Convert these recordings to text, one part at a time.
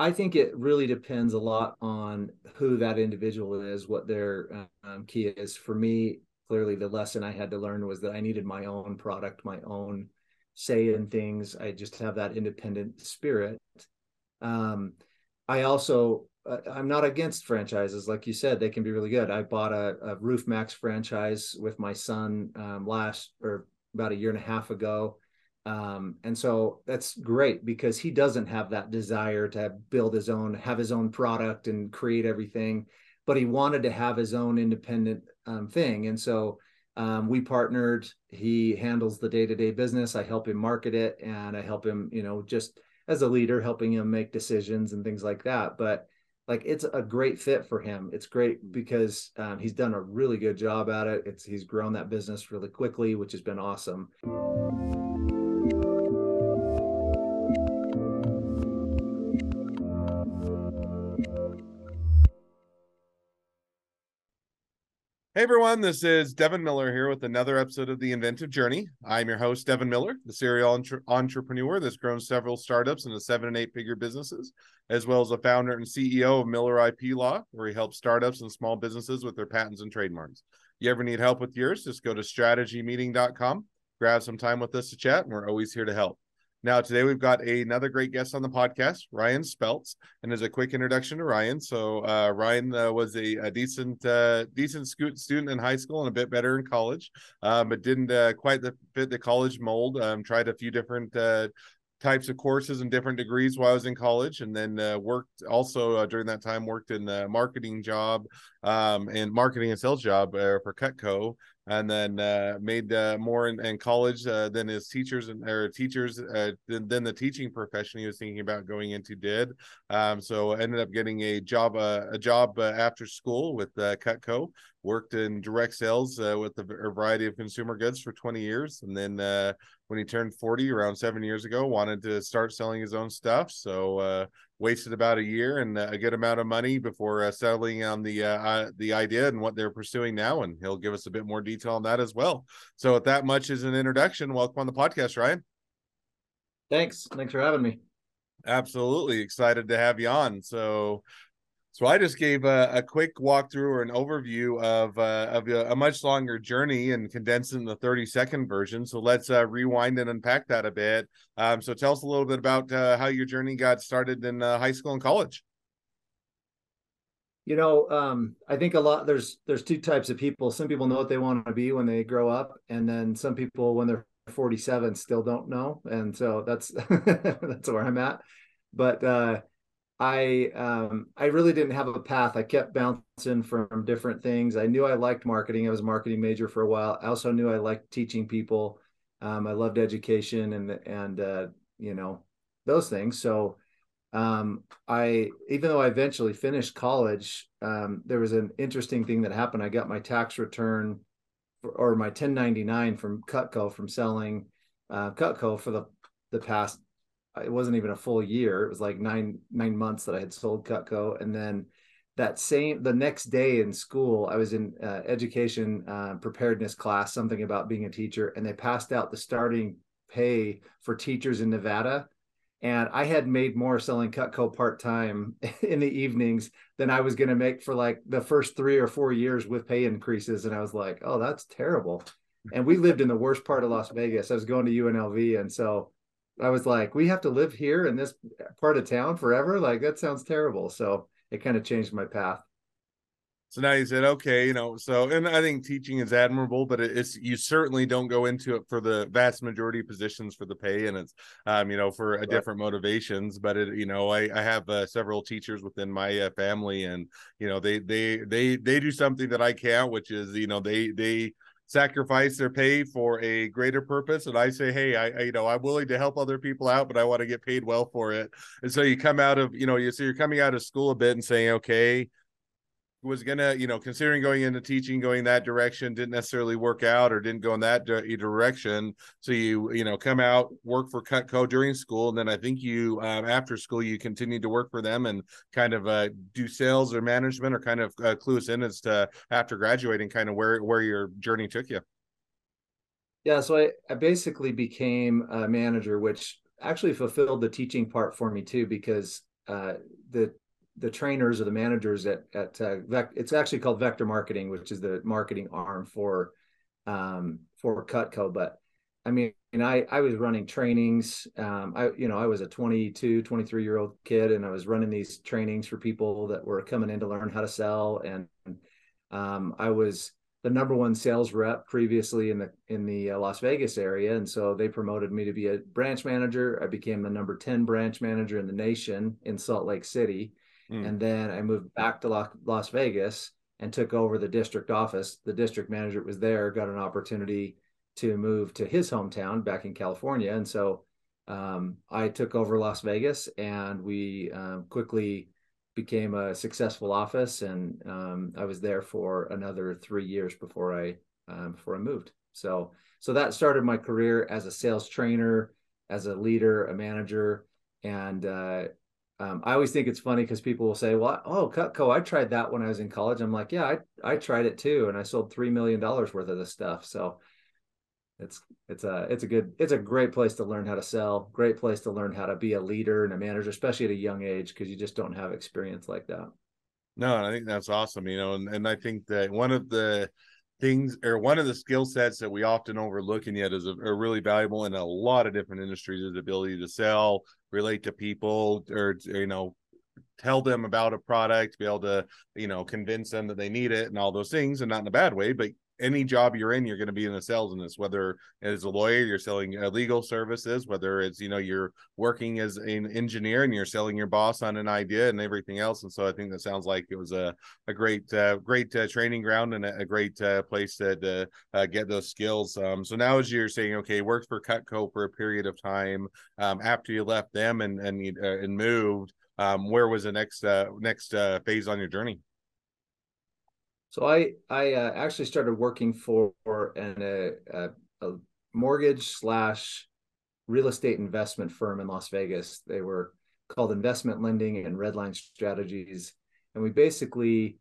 I think it really depends a lot on who that individual is, what their um, key is. For me, clearly, the lesson I had to learn was that I needed my own product, my own say in things. I just have that independent spirit. Um, I also, uh, I'm not against franchises. Like you said, they can be really good. I bought a, a Roof Max franchise with my son um, last or about a year and a half ago um, and so that's great because he doesn't have that desire to build his own have his own product and create everything but he wanted to have his own independent um, thing. And so um, we partnered he handles the day-to-day business. I help him market it and i help him you know just as a leader helping him make decisions and things like that. But like it's a great fit for him. It's great because um, he's done a really good job at it. It's he's grown that business really quickly which has been awesome Hey everyone, this is Devin Miller here with another episode of The Inventive Journey. I'm your host, Devin Miller, the serial entre- entrepreneur that's grown several startups into seven and eight figure businesses, as well as the founder and CEO of Miller IP Law, where he helps startups and small businesses with their patents and trademarks. You ever need help with yours? Just go to strategymeeting.com, grab some time with us to chat, and we're always here to help. Now, today we've got another great guest on the podcast, Ryan Spelts. And as a quick introduction to Ryan, so uh, Ryan uh, was a, a decent uh, decent student in high school and a bit better in college, um, but didn't uh, quite the, fit the college mold. Um, tried a few different uh, types of courses and different degrees while I was in college, and then uh, worked also uh, during that time worked in a marketing job um, and marketing and sales job uh, for Cutco, and then uh, made uh, more in, in college uh, than his teachers and or teachers uh, than, than, the teaching profession he was thinking about going into did. Um, so ended up getting a job uh, a job uh, after school with Cutco. Worked in direct sales with a, a, variety of consumer goods for 20 years, and then when he turned 40 around seven years ago, wanted to start selling his own stuff. So wasted about a year and a good amount of money before uh, settling on the uh, uh, the idea and what they're pursuing now. And he'll give us a bit more detail on that as well. So, with that much as an introduction, welcome on the podcast, Ryan. Thanks. Thanks for having me. Absolutely excited to have you on. So, so I just gave a, a quick walkthrough or an overview of uh, of a, a, much longer journey and condensed in the 30 second version. So let's uh, rewind and unpack that a bit. Um, so tell us a little bit about uh, how your journey got started in uh, high school and college. You know, um, I think a lot there's there's two types of people. Some people know what they want to be when they grow up, and then some people when they're 47 still don't know. And so that's that's where I'm at. But uh, I um, I really didn't have a path. I kept bouncing from different things. I knew I liked marketing. I was a marketing major for a while. I also knew I liked teaching people. Um, I loved education and and uh, you know those things. So um, I even though I eventually finished college, um, there was an interesting thing that happened. I got my tax return for, or my 1099 from Cutco from selling uh, Cutco for the the past it wasn't even a full year. It was like nine nine months that I had sold Cutco, and then that same the next day in school, I was in uh, education uh, preparedness class, something about being a teacher, and they passed out the starting pay for teachers in Nevada. And I had made more selling Cutco part time in the evenings than I was going to make for like the first three or four years with pay increases. And I was like, oh, that's terrible. And we lived in the worst part of Las Vegas. I was going to UNLV. And so I was like, we have to live here in this part of town forever. Like that sounds terrible. So it kind of changed my path. So now you said, okay, you know, so and I think teaching is admirable, but it's you certainly don't go into it for the vast majority of positions for the pay, and it's um, you know, for a different motivations. But it, you know, I I have uh, several teachers within my uh, family, and you know, they they they they do something that I can't, which is you know, they they sacrifice their pay for a greater purpose and i say hey I, I, you know i'm willing to help other people out but i want to get paid well for it. And so you come out of you know you so you're coming out of school a bit and saying okay was gonna you know considering going into teaching going that direction didn't necessarily work out or didn't go in that direction. So you you know come out work for cutco during school and then i think you um, after school you continued to work for them and kind of uh, do sales or management or kind of uh, clue us in as to after graduating kind of where where your journey took you. Yeah so i, I basically became a manager which actually fulfilled the teaching part for me too because uh, the the trainers or the managers at at uh, Vec- it's actually called Vector Marketing, which is the marketing arm for um, for Cutco. But I mean, I I was running trainings. Um, I you know I was a 22, 23 year old kid, and I was running these trainings for people that were coming in to learn how to sell. And um, I was the number one sales rep previously in the in the uh, Las Vegas area, and so they promoted me to be a branch manager. I became the number ten branch manager in the nation in Salt Lake City, mm. and then I moved back to Las Vegas and took over the district office. The district manager was there, got an opportunity to move to his hometown back in California, and so um, I took over Las Vegas, and we uh, quickly became a successful office, and um, I was there for another three years before I um, before I moved. So so that started my career as a sales trainer, as a leader, a manager, and uh, um, I always think it's funny because people will say, "Well, oh, Cutco, I tried that when I was in college." I'm like, "Yeah, I I tried it too, and I sold three million dollars worth of this stuff." So it's it's a it's a good it's a great place to learn how to sell great place to learn how to be a leader and a manager especially at a young age because you just don't have experience like that no i think that's awesome you know and, and i think that one of the things or one of the skill sets that we often overlook and yet is a, really valuable in a lot of different industries is the ability to sell relate to people or you know tell them about a product be able to you know convince them that they need it and all those things and not in a bad way but any job you're in, you're going to be in the sales in whether as a lawyer, you're selling uh, legal services, whether it's, you know, you're working as an engineer and you're selling your boss on an idea and everything else. And so I think that sounds like it was a, a great, uh, great uh, training ground and a, a great uh, place to, uh, get those skills. Um, so now as you're saying, okay, worked for Cutco for a period of time um, after you left them and, and, uh, and moved, um, where was the next, next phase on your journey? So I I uh, actually started working for an, a, a, a mortgage slash real estate investment firm in Las Vegas. They were called Investment Lending and Redline Strategies, and we basically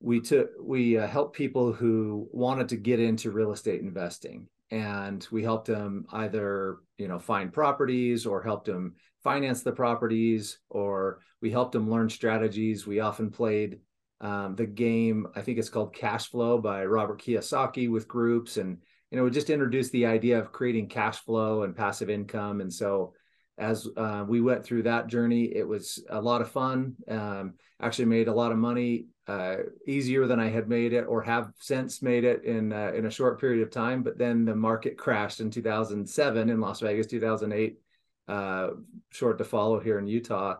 we took we uh, helped people who wanted to get into real estate investing, and we helped them either you know find properties or helped them finance the properties, or we helped them learn strategies. We often played um, the game i think it's called cash flow by robert kiyosaki with groups and you know it just introduced the idea of creating cash flow and passive income. And so as uh, we went through that journey it was a lot of fun. Um, actually made a lot of money uh, easier than i had made it or have since made it in uh, in a short period of time. But then the market crashed in 2007 in las vegas 2008 uh, short to follow here in utah.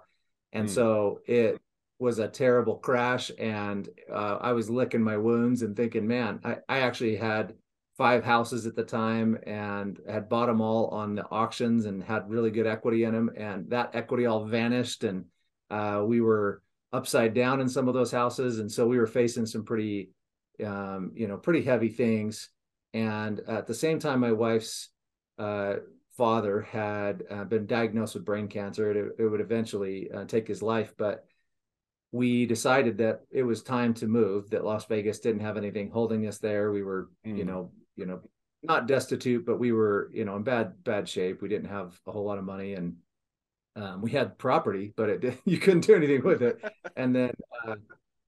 And mm. so it was a terrible crash and uh, i was licking my wounds and thinking man I, I actually had five houses at the time and had bought them all on the auctions and had really good equity in them and that equity all vanished and uh, we were upside down in some of those houses and so we were facing some pretty um, you know pretty heavy things and at the same time my wife's uh, father had uh, been diagnosed with brain cancer it, it would eventually uh, take his life but we decided that it was time to move that las vegas didn't have anything holding us there. We were mm. you know you know not destitute but we were you know in bad bad shape. We didn't have a whole lot of money and um, we had property but it you couldn't do anything with it. And then uh,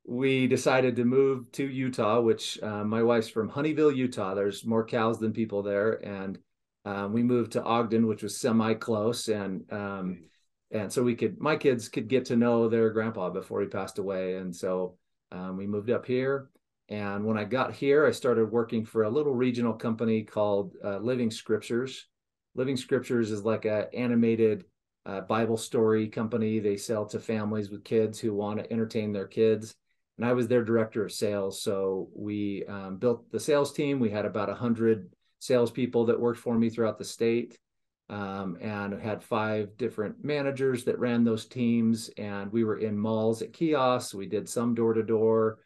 we decided to move to utah which uh, my wife's from honeyville utah. There's more cows than people there. And um, we moved to ogden which was semi close and um, mm and so we could my kids could get to know their grandpa before he passed away. And so um, we moved up here. And when i got here i started working for a little regional company called uh, living scriptures. Living scriptures is like a animated uh, bible story company. They sell to families with kids who want to entertain their kids. And i was their director of sales. So we um, built the sales team. We had about 100 salespeople that worked for me throughout the state um, and had five different managers that ran those teams. And we were in malls at kiosks. We did some door to door.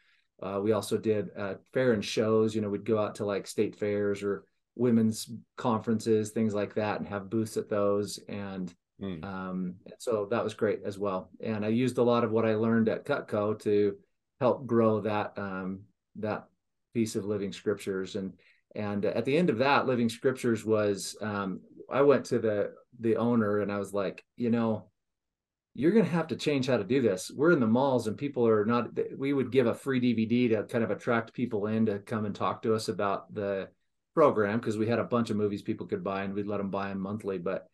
We also did uh, fair and shows. You know, we'd go out to like state fairs or women's conferences, things like that, and have booths at those. And mm. um, so that was great as well. And I used a lot of what I learned at Cutco to help grow that um, that piece of living scriptures and and at the end of that living scriptures was um, I went to the the owner and I was like, you know, you're going to have to change how to do this. We're in the malls and people are not, we would give a free DVD to kind of attract people in to come and talk to us about the program because we had a bunch of movies people could buy and we'd let them buy them monthly. But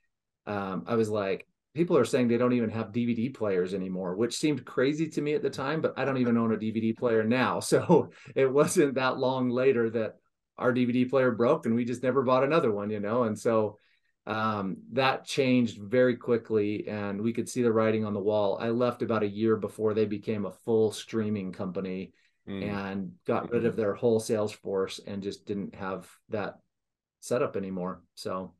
um, I was like, people are saying they don't even have DVD players anymore, which seemed crazy to me at the time, but I don't even own a DVD player now. So it wasn't that long later that our DVD player broke and we just never bought another one, you know? And so um, that changed very quickly and we could see the writing on the wall. I left about a year before they became a full streaming company mm. and got rid of their whole sales force and just didn't have that setup anymore. So,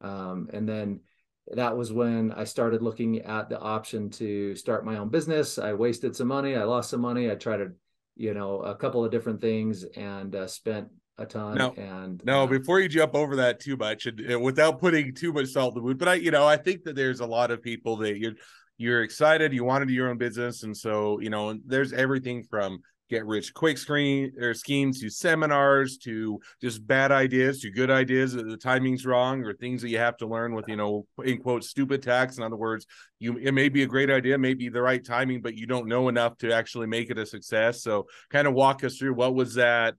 um, and then that was when I started looking at the option to start my own business. I wasted some money, I lost some money. I tried to, you know, a couple of different things and uh, spent a ton. No, and no, uh, before you jump over that too much and, and without putting too much salt in the wound, but I, you know, I think that there's a lot of people that you're you're excited, you want to do your own business, and so you know, there's everything from get rich quick screen or schemes to seminars to just bad ideas to good ideas the timing's wrong or things that you have to learn with you know in quote stupid tax in other words you it may be a great idea may be the right timing but you don't know enough to actually make it a success so kind of walk us through what was that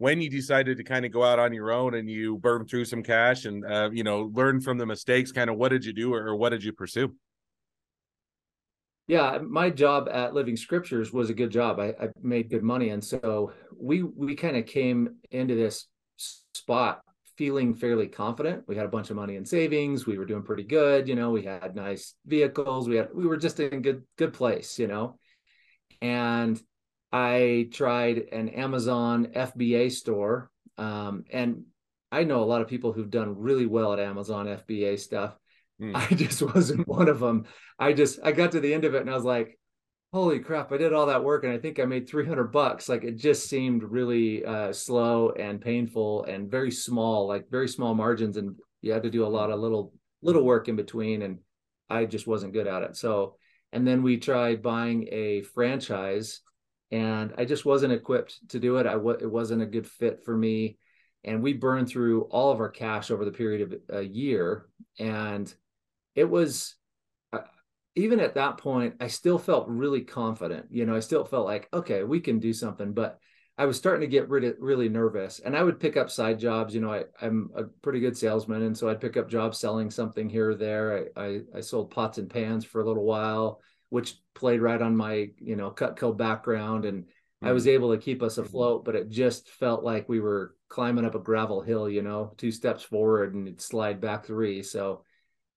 when you decided to kind of go out on your own and you burn through some cash and uh, you know learn from the mistakes kind of what did you do or, or what did you pursue? Yeah my job at living scriptures was a good job. I, I made good money and so we we kind of came into this spot feeling fairly confident. We had a bunch of money in savings. We were doing pretty good you know we had nice vehicles. We had we were just in good good place you know? And I tried an Amazon FBA store. Um, and I know a lot of people who've done really well at Amazon FBA stuff. Mm. I just wasn't one of them. I just, I got to the end of it and I was like, holy crap, I did all that work and I think I made 300 bucks. Like it just seemed really uh, slow and painful and very small, like very small margins. And you had to do a lot of little, little work in between. And I just wasn't good at it. So, and then we tried buying a franchise and I just wasn't equipped to do it. I w- it wasn't a good fit for me, and we burned through all of our cash over the period of a year, and it was uh, even at that point I still felt really confident. You know, I still felt like okay, we can do something, but I was starting to get really really nervous, and I would pick up side jobs. You know, I, I'm a pretty good salesman, and so I'd pick up jobs selling something here or there. I, I, I sold pots and pans for a little while which played right on my you know Cutco background and mm-hmm. I was mm-hmm. able to keep us afloat but it just felt like we were climbing up a gravel hill you know two steps forward and it'd slide back three so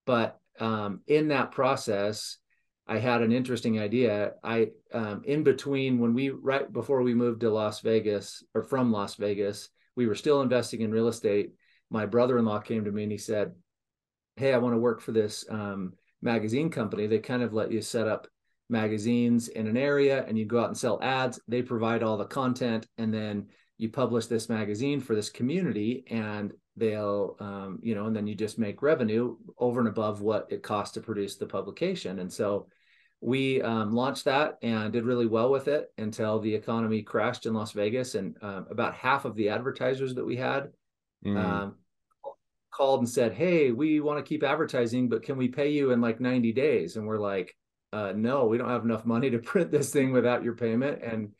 but um, in that process I had an interesting idea I um, in between when we right before we moved to Las Vegas or from Las Vegas we were still investing in real estate my brother-in-law came to me and he said hey I want to work for this um, magazine company, they kind of let you set up magazines in an area and you go out and sell ads. They provide all the content and then you publish this magazine for this community and they'll um, you know and then you just make revenue over and above what it costs to produce the publication and so we um, launched that and did really well with it until the economy crashed in las vegas and um, about half of the advertisers that we had mm called and said, "Hey, we want to keep advertising, but can we pay you in like 90 days?" And we're like, uh, "No, we don't have enough money to print this thing without your payment." And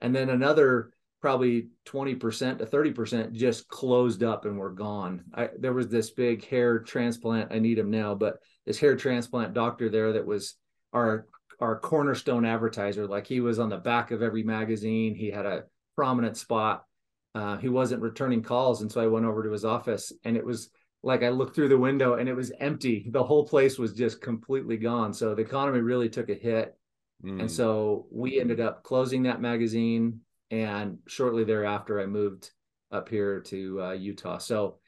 and then another probably 20% to 30% just closed up and were gone. I, there was this big hair transplant. I need him now, but this hair transplant doctor there that was our our cornerstone advertiser. Like he was on the back of every magazine. He had a prominent spot. Uh, he wasn't returning calls, and so I went over to his office, and it was like I looked through the window and it was empty. The whole place was just completely gone. So the economy really took a hit. Mm. And so we ended up closing that magazine. And shortly thereafter, I moved up here to uh, Utah. So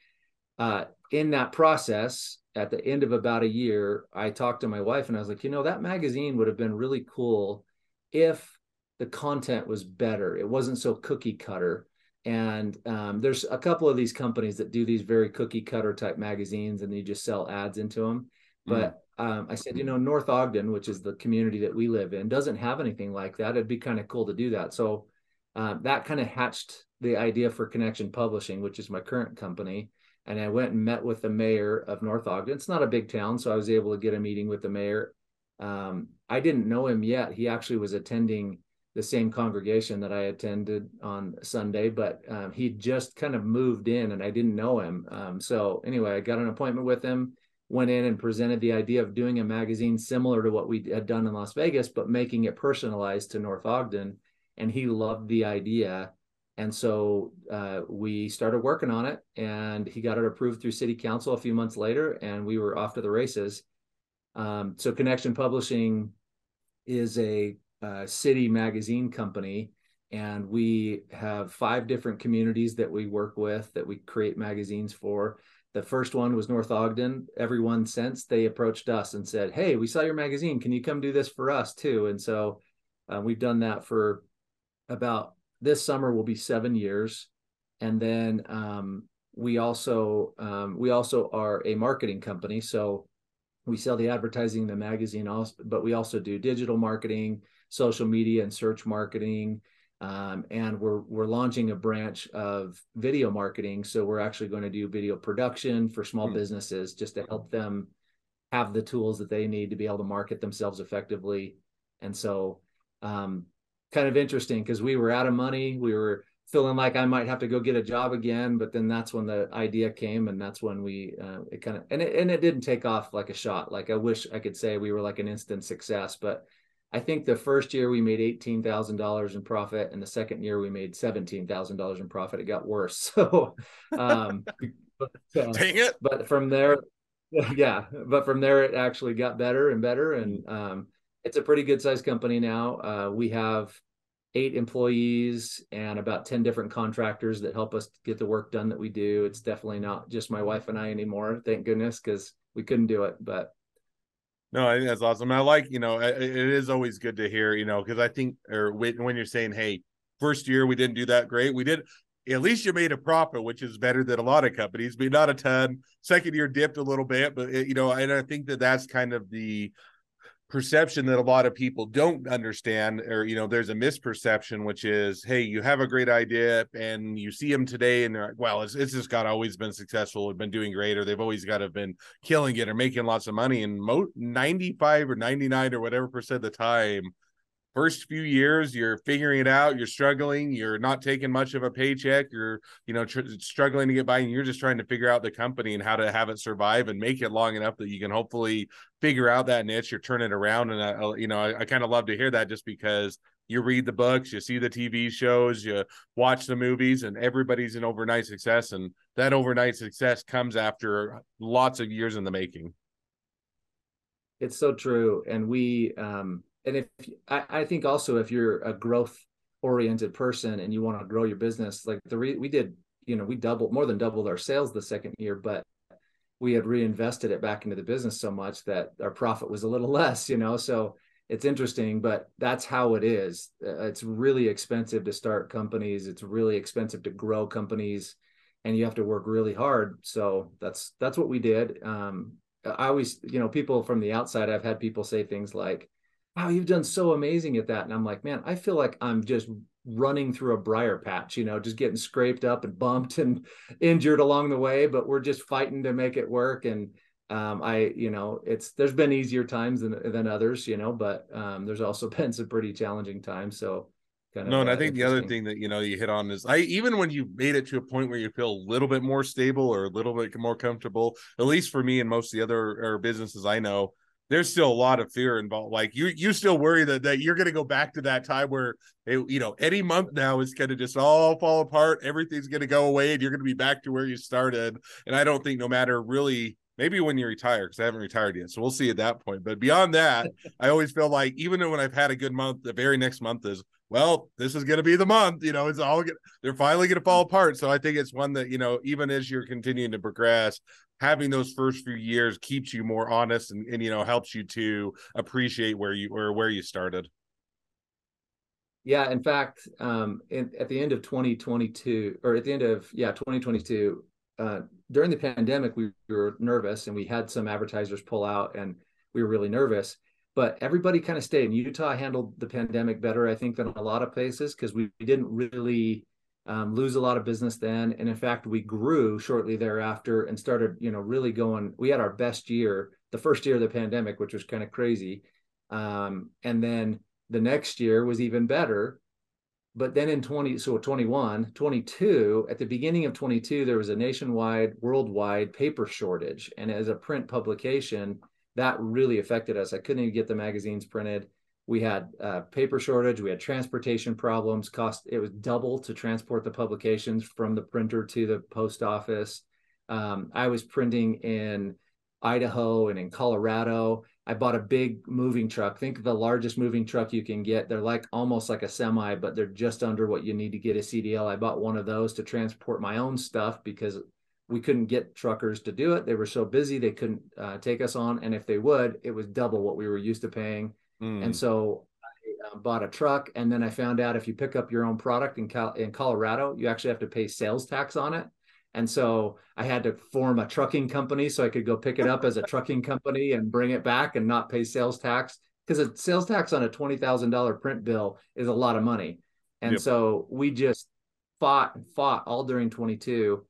uh, in that process, at the end of about a year, I talked to my wife and I was like, you know, that magazine would have been really cool if the content was better. It wasn't so cookie cutter and um, there's a couple of these companies that do these very cookie cutter type magazines and you just sell ads into them but mm. um, i said you know north ogden which is the community that we live in doesn't have anything like that. It'd be kind of cool to do that. So um, that kind of hatched the idea for connection publishing which is my current company. And i went and met with the mayor of north ogden. It's not a big town so i was able to get a meeting with the mayor. Um, I didn't know him yet. He actually was attending the same congregation that I attended on Sunday, but um, he just kind of moved in and I didn't know him. Um, so anyway, I got an appointment with him, went in and presented the idea of doing a magazine similar to what we had done in Las Vegas, but making it personalized to North Ogden. And he loved the idea. And so uh, we started working on it and he got it approved through city council a few months later and we were off to the races. Um, so Connection Publishing is a uh, city magazine company and we have five different communities that we work with that we create magazines for. The first one was north ogden. Everyone since they approached us and said hey we saw your magazine. Can you come do this for us too? And so uh, we've done that for about this summer will be seven years. And then um, we also um, we also are a marketing company. So we sell the advertising in the magazine also but we also do digital marketing social media and search marketing. Um, and we're we're launching a branch of video marketing. So we're actually going to do video production for small mm. businesses just to help them have the tools that they need to be able to market themselves effectively. And so, um, kind of interesting because we were out of money. We were feeling like I might have to go get a job again, but then that's when the idea came, and that's when we uh, it kind of and it and it didn't take off like a shot. Like I wish I could say we were like an instant success, but I think the first year we made eighteen thousand dollars in profit, and the second year we made seventeen thousand dollars in profit. It got worse. So, um, but, uh, dang it! But from there, yeah, but from there it actually got better and better, and um, it's a pretty good sized company now. Uh, we have eight employees and about 10 different contractors that help us get the work done that we do. It's definitely not just my wife and I anymore, thank goodness, because we couldn't do it. But no, I think that's awesome. I like, you know, it is always good to hear, you know, because I think, or when you're saying, hey, first year we didn't do that great, we did. At least you made a profit, which is better than a lot of companies, but not a ton. Second year dipped a little bit, but it, you know, and I think that that's kind of the perception that a lot of people don't understand or you know there's a misperception which is hey you have a great idea and you see them today and they're like well it's, it's just got always been successful or been doing great or they've always got to have been killing it or making lots of money and mo- 95 or 99 or whatever percent of the time first few years you're figuring it out you're struggling you're not taking much of a paycheck you're you know tr- struggling to get by and you're just trying to figure out the company and how to have it survive and make it long enough that you can hopefully figure out that niche you're turning around. And I, you know i, I kind of love to hear that just because you read the books you see the tv shows you watch the movies and everybody's an overnight success and that overnight success comes after lots of years in the making. It's so true and we um and if I, I think also if you're a growth oriented person and you want to grow your business, like the re, we did, you know, we doubled more than doubled our sales the second year, but we had reinvested it back into the business so much that our profit was a little less, you know. So it's interesting, but that's how it is. Uh, it's really expensive to start companies. It's really expensive to grow companies, and you have to work really hard. So that's that's what we did. Um, I always, you know, people from the outside, I've had people say things like, wow, you've done so amazing at that. And I'm like, man, I feel like I'm just running through a briar patch, you know, just getting scraped up and bumped and injured along the way, but we're just fighting to make it work. And um, I, you know, it's there's been easier times than than others, you know, but um, there's also been some pretty challenging times. So kind of no, and I think the other thing that you know you hit on is I even when you made it to a point where you feel a little bit more stable or a little bit more comfortable, at least for me and most of the other businesses I know, there's still a lot of fear involved. Like you, you still worry that, that you're going to go back to that time where, it, you know, any month now is going to just all fall apart. Everything's going to go away and you're going to be back to where you started. And I don't think no matter really, maybe when you retire, because I haven't retired yet. So we'll see at that point. But beyond that, I always feel like even when I've had a good month, the very next month is, well, this is going to be the month, you know, it's all, they're finally going to fall mm. apart. So I think it's one that, you know, even as you're continuing to progress, having those first few years keeps you more honest and, and you know helps you to appreciate where you or where you started yeah in fact um in, at the end of 2022 or at the end of yeah 2022 uh during the pandemic we, we were nervous and we had some advertisers pull out and we were really nervous but everybody kind of stayed. And Utah handled the pandemic better, I think, than a lot of places because we, we didn't really um, lose a lot of business then. And in fact, we grew shortly thereafter and started, you know, really going. We had our best year, the first year of the pandemic, which was kind of crazy. Um, and then the next year was even better. But then in 20, so 21, 22, at the beginning of 22, there was a nationwide, worldwide paper shortage. And as a print publication, that really affected us. I couldn't even get the magazines printed. We had uh, paper shortage. We had transportation problems. Cost it was double to transport the publications from the printer to the post office. Um, I was printing in Idaho and in Colorado. I bought a big moving truck. Think the largest moving truck you can get. They're like almost like a semi, but they're just under what you need to get a CDL. I bought one of those to transport my own stuff because we couldn't get truckers to do it. They were so busy they couldn't uh, take us on, and if they would, it was double what we were used to paying. Mm. And so I uh, bought a truck, and then I found out if you pick up your own product in Cal- in Colorado, you actually have to pay sales tax on it. And so I had to form a trucking company so I could go pick it up as a trucking company and bring it back and not pay sales tax because a sales tax on a twenty thousand dollar print bill is a lot of money. And yep. so we just fought and fought all during 22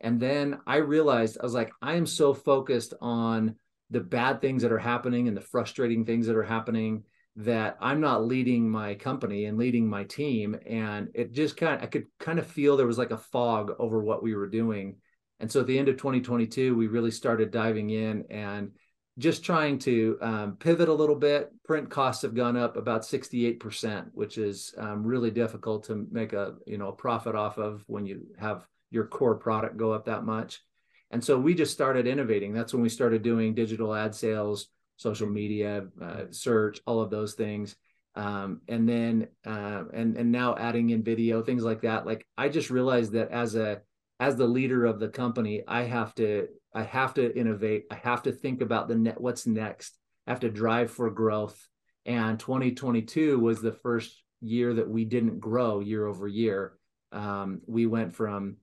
and then I realized I was like, I am so focused on the bad things that are happening and the frustrating things that are happening that I'm not leading my company and leading my team. And it just kind of, I could kind of feel there was like a fog over what we were doing. And so at the end of 2022, we really started diving in and just trying to um, pivot a little bit. Print costs have gone up about 68%, which is um, really difficult to make a, you know, a profit off of when you have your core product go up that much. And so we just started innovating. That's when we started doing digital ad sales, social media, uh, search, all of those things. Um, and then uh, and and now adding in video, things like that. Like I just realized that as a as the leader of the company, I have to I have to innovate. I have to think about the net what's next. I have to drive for growth. And 2022 was the first year that we didn't grow year over year. Um, we went from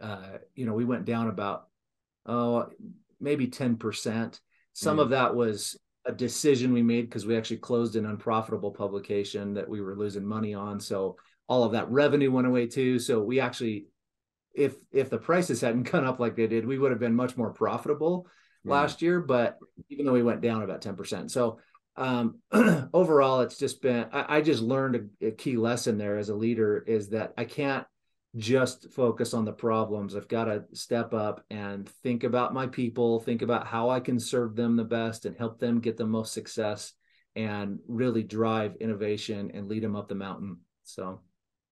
uh, you know, we went down about oh maybe 10%. Some mm. of that was a decision we made because we actually closed an unprofitable publication that we were losing money on. So all of that revenue went away too. So we actually, if if the prices hadn't gone up like they did, we would have been much more profitable mm. last year. But even though we went down about 10%. So um, overall, it's just been I, I just learned a, a key lesson there as a leader is that I can't just focus on the problems. I've got to step up and think about my people, think about how I can serve them the best and help them get the most success and really drive innovation and lead them up the mountain. So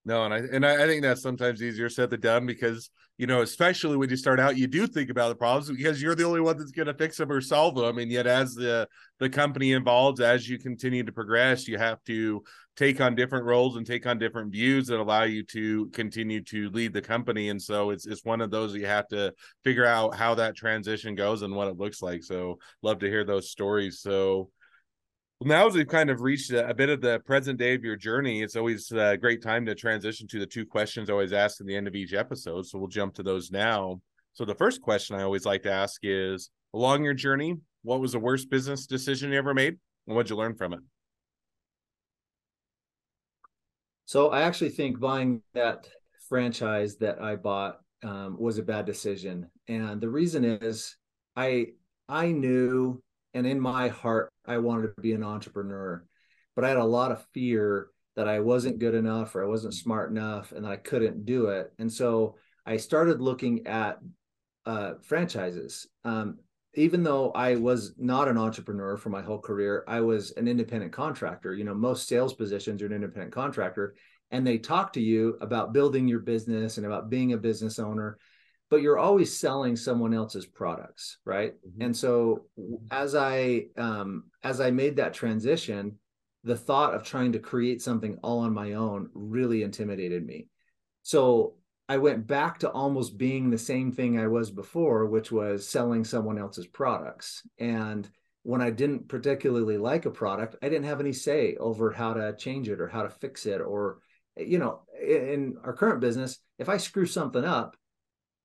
no, and I and I, I think that's sometimes easier said than done because you know, especially when you start out, you do think about the problems because you're the only one that's going to fix them or solve them. And yet, as the the company evolves, as you continue to progress, you have to take on different roles and take on different views that allow you to continue to lead the company. And so, it's it's one of those you have to figure out how that transition goes and what it looks like. So, love to hear those stories. So, well, now as we've kind of reached a, a, bit of the present day of your journey, it's always a great time to transition to the two questions I always ask at the end of each episode. So we'll jump to those now. So the first question I always like to ask is along your journey, what was the worst business decision you ever made? And what'd you learn from it? So I actually think buying that franchise that I bought um, was a bad decision. And the reason is I I knew and in my heart i wanted to be an entrepreneur but i had a lot of fear that i wasn't good enough or i wasn't smart enough and that i couldn't do it. And so i started looking at uh, franchises. Um, even though i was not an entrepreneur for my whole career i was an independent contractor. You know most sales positions are an independent contractor and they talk to you about building your business and about being a business owner but you're always selling someone else's products right? Mm-hmm. and so as i um, as i made that transition the thought of trying to create something all on my own really intimidated me. So i went back to almost being the same thing i was before which was selling someone else's products. And when i didn't particularly like a product i didn't have any say over how to change it or how to fix it or you know in our current business if i screw something up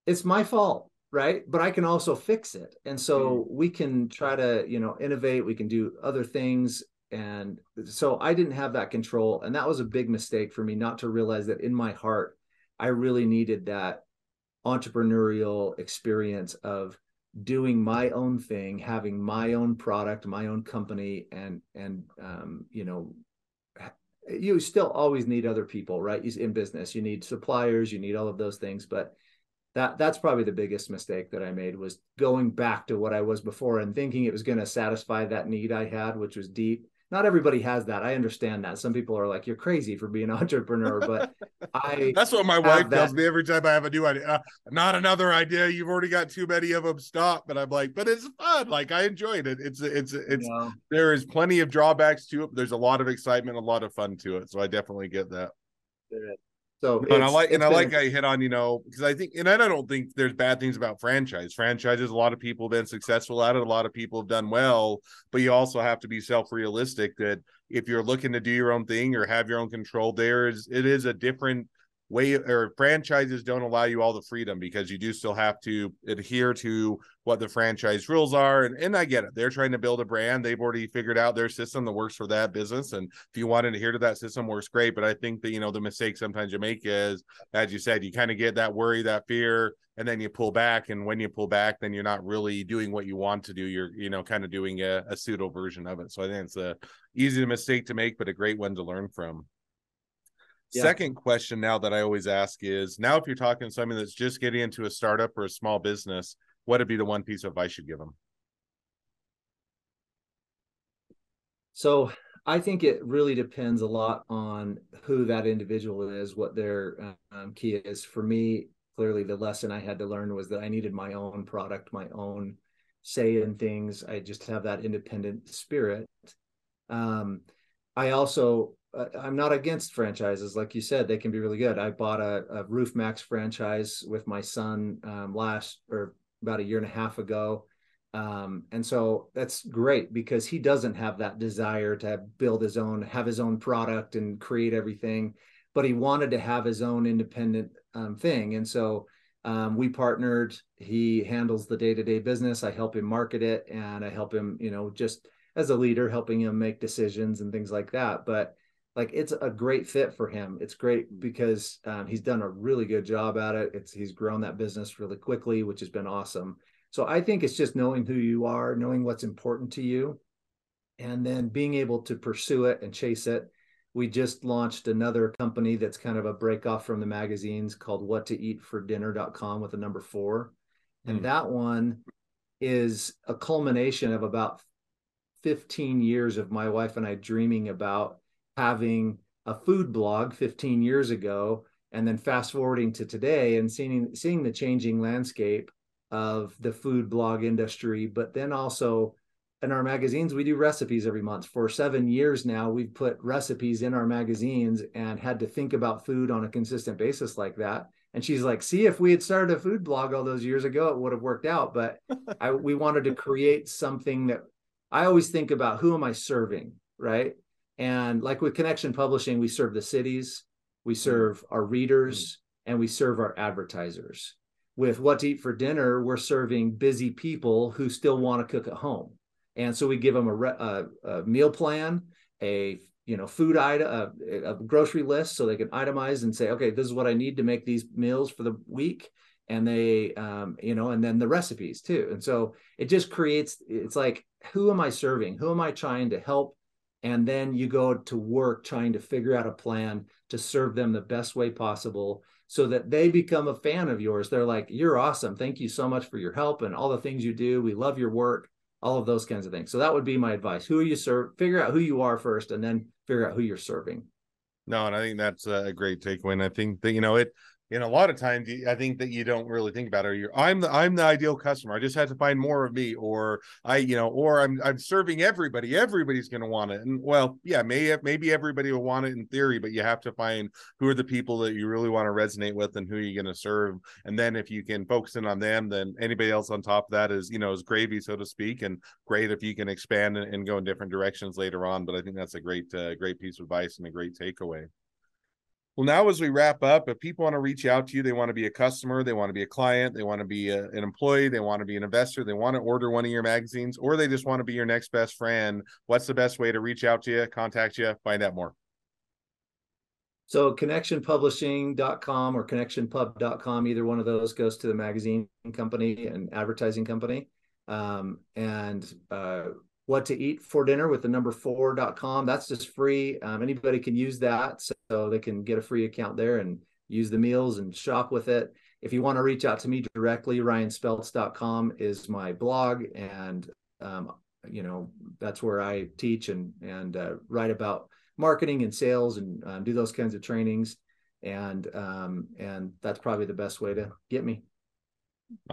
it's my fault right? But i can also fix it. And so mm-hmm. we can try to you know innovate. We can do other things. And so i didn't have that control. And that was a big mistake for me not to realize that in my heart i really needed that entrepreneurial experience of doing my own thing, having my own product, my own company, and and um, you know, you still always need other people, right? In business, you need suppliers, you need all of those things, but that that's probably the biggest mistake that I made was going back to what I was before and thinking it was going to satisfy that need I had, which was deep not everybody has that. I understand that. Some people are like, "You're crazy for being an entrepreneur," but I. That's what my wife that. tells me every time I have a new idea. Uh, not another idea. You've already got too many of them. Stop. But I'm like, but it's fun. Like I enjoyed it. It's it's it's. Yeah. There is plenty of drawbacks to it. there's a lot of excitement, a lot of fun to it. So I definitely get that. So and I like and I like I hit on you know because I think and I don't think there's bad things about franchise franchises. A lot of people have been successful at it. A lot of people have done well, but you also have to be self realistic that if you're looking to do your own thing or have your own control, there is it is a different way or franchises don't allow you all the freedom because you do still have to adhere to what the franchise rules are. And, and i get it. They're trying to build a brand. They've already figured out their system that works for that business. And if you want to adhere to that system works great. But i think that you know the mistake sometimes you make is as you said you kind of get that worry that fear and then you pull back. And when you pull back then you're not really doing what you want to do. You're you know kind of doing a, a pseudo version of it. So i think it's a easy mistake to make but a great one to learn from yeah. Second question now that I always ask is now if you're talking to somebody that's just getting into a startup or a small business, what would be the one piece of advice you'd give them? So I think it really depends a lot on who that individual is, what their um, key is. For me, clearly the lesson I had to learn was that I needed my own product, my own say in things. I just have that independent spirit. Um, I also I'm not against franchises. Like you said, they can be really good. I bought a, a Roof Max franchise with my son um, last or about a year and a half ago. Um, and so that's great because he doesn't have that desire to build his own, have his own product and create everything, but he wanted to have his own independent um, thing. And so um, we partnered. He handles the day to day business. I help him market it and I help him, you know, just as a leader, helping him make decisions and things like that. But like it's a great fit for him. It's great because um, he's done a really good job at it. It's he's grown that business really quickly, which has been awesome. So I think it's just knowing who you are, knowing what's important to you, and then being able to pursue it and chase it. We just launched another company that's kind of a break off from the magazines called what to eat for dinner.com with a number four. And mm. that one is a culmination of about 15 years of my wife and I dreaming about having a food blog 15 years ago and then fast forwarding to today and seeing seeing the changing landscape of the food blog industry but then also in our magazines we do recipes every month. For 7 years now we've put recipes in our magazines and had to think about food on a consistent basis like that. And she's like see if we had started a food blog all those years ago it would have worked out. But I, we wanted to create something that i always think about who am i serving? Right and like with Connection Publishing, we serve the cities, we mm-hmm. serve our readers, and we serve our advertisers. With What to Eat for Dinner, we're serving busy people who still want to cook at home. And so we give them a, a, a meal plan, a you know food item, a, a grocery list, so they can itemize and say, okay, this is what I need to make these meals for the week and they um, you know and then the recipes too and so it just creates it's like who am i serving who am i trying to help and then you go to work trying to figure out a plan to serve them the best way possible so that they become a fan of yours. They're like you're awesome. Thank you so much for your help and all the things you do. We love your work all of those kinds of things. So that would be my advice. Who are you serve figure out who you are first and then figure out who you're serving. No and i think that's a great takeaway. And i think that you know it and a lot of times i think that you don't really think about it you're i'm the i'm the ideal customer i just had to find more of me or i you know or i'm i'm serving everybody everybody's going to want it. And well yeah maybe maybe everybody will want it in theory but you have to find who are the people that you really want to resonate with and who you're going to serve. And then if you can focus in on them then anybody else on top of that is you know is gravy so to speak and great if you can expand and, and go in different directions later on but i think that's a great uh, great piece of advice and a great takeaway well, now as we wrap up, if people want to reach out to you, they want to be a customer, they want to be a client, they want to be a, an employee, they want to be an investor, they want to order one of your magazines, or they just want to be your next best friend, what's the best way to reach out to you, contact you, find out more? So connectionpublishing.com or connectionpub.com, either one of those goes to the magazine company and advertising company. Um, and uh, what to eat for dinner with the number four.com. That's just free. Um, anybody can use that. So they can get a free account there and use the meals and shop with it. If you want to reach out to me directly, ryanspelts.com is my blog. And, um, you know, that's where I teach and, and uh, write about marketing and sales and um, do those kinds of trainings and um, and that's probably the best way to get me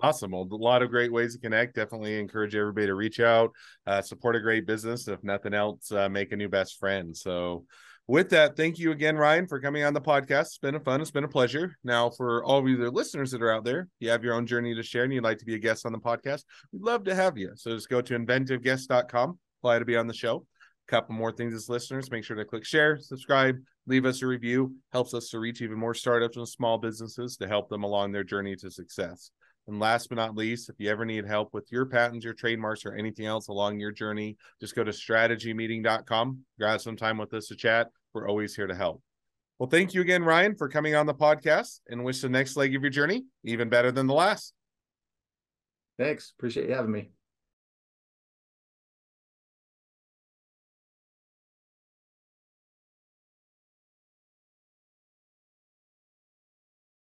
awesome. Well a lot of great ways to connect. Definitely encourage everybody to reach out uh, support a great business if nothing else uh, make a new best friend. So with that thank you again ryan for coming on the podcast. It's been a fun it's been a pleasure. Now for all of you the listeners that are out there you have your own journey to share and you'd like to be a guest on the podcast we'd love to have you. So just go to inventiveguest.com apply to be on the show. Couple more things as listeners make sure to click share subscribe leave us a review. Helps us to reach even more startups and small businesses to help them along their journey to success and last but not least if you ever need help with your patents your trademarks or anything else along your journey just go to strategymeeting.com grab some time with us to chat. We're always here to help. Well thank you again ryan for coming on the podcast and wish the next leg of your journey even better than the last. Thanks. Appreciate you having me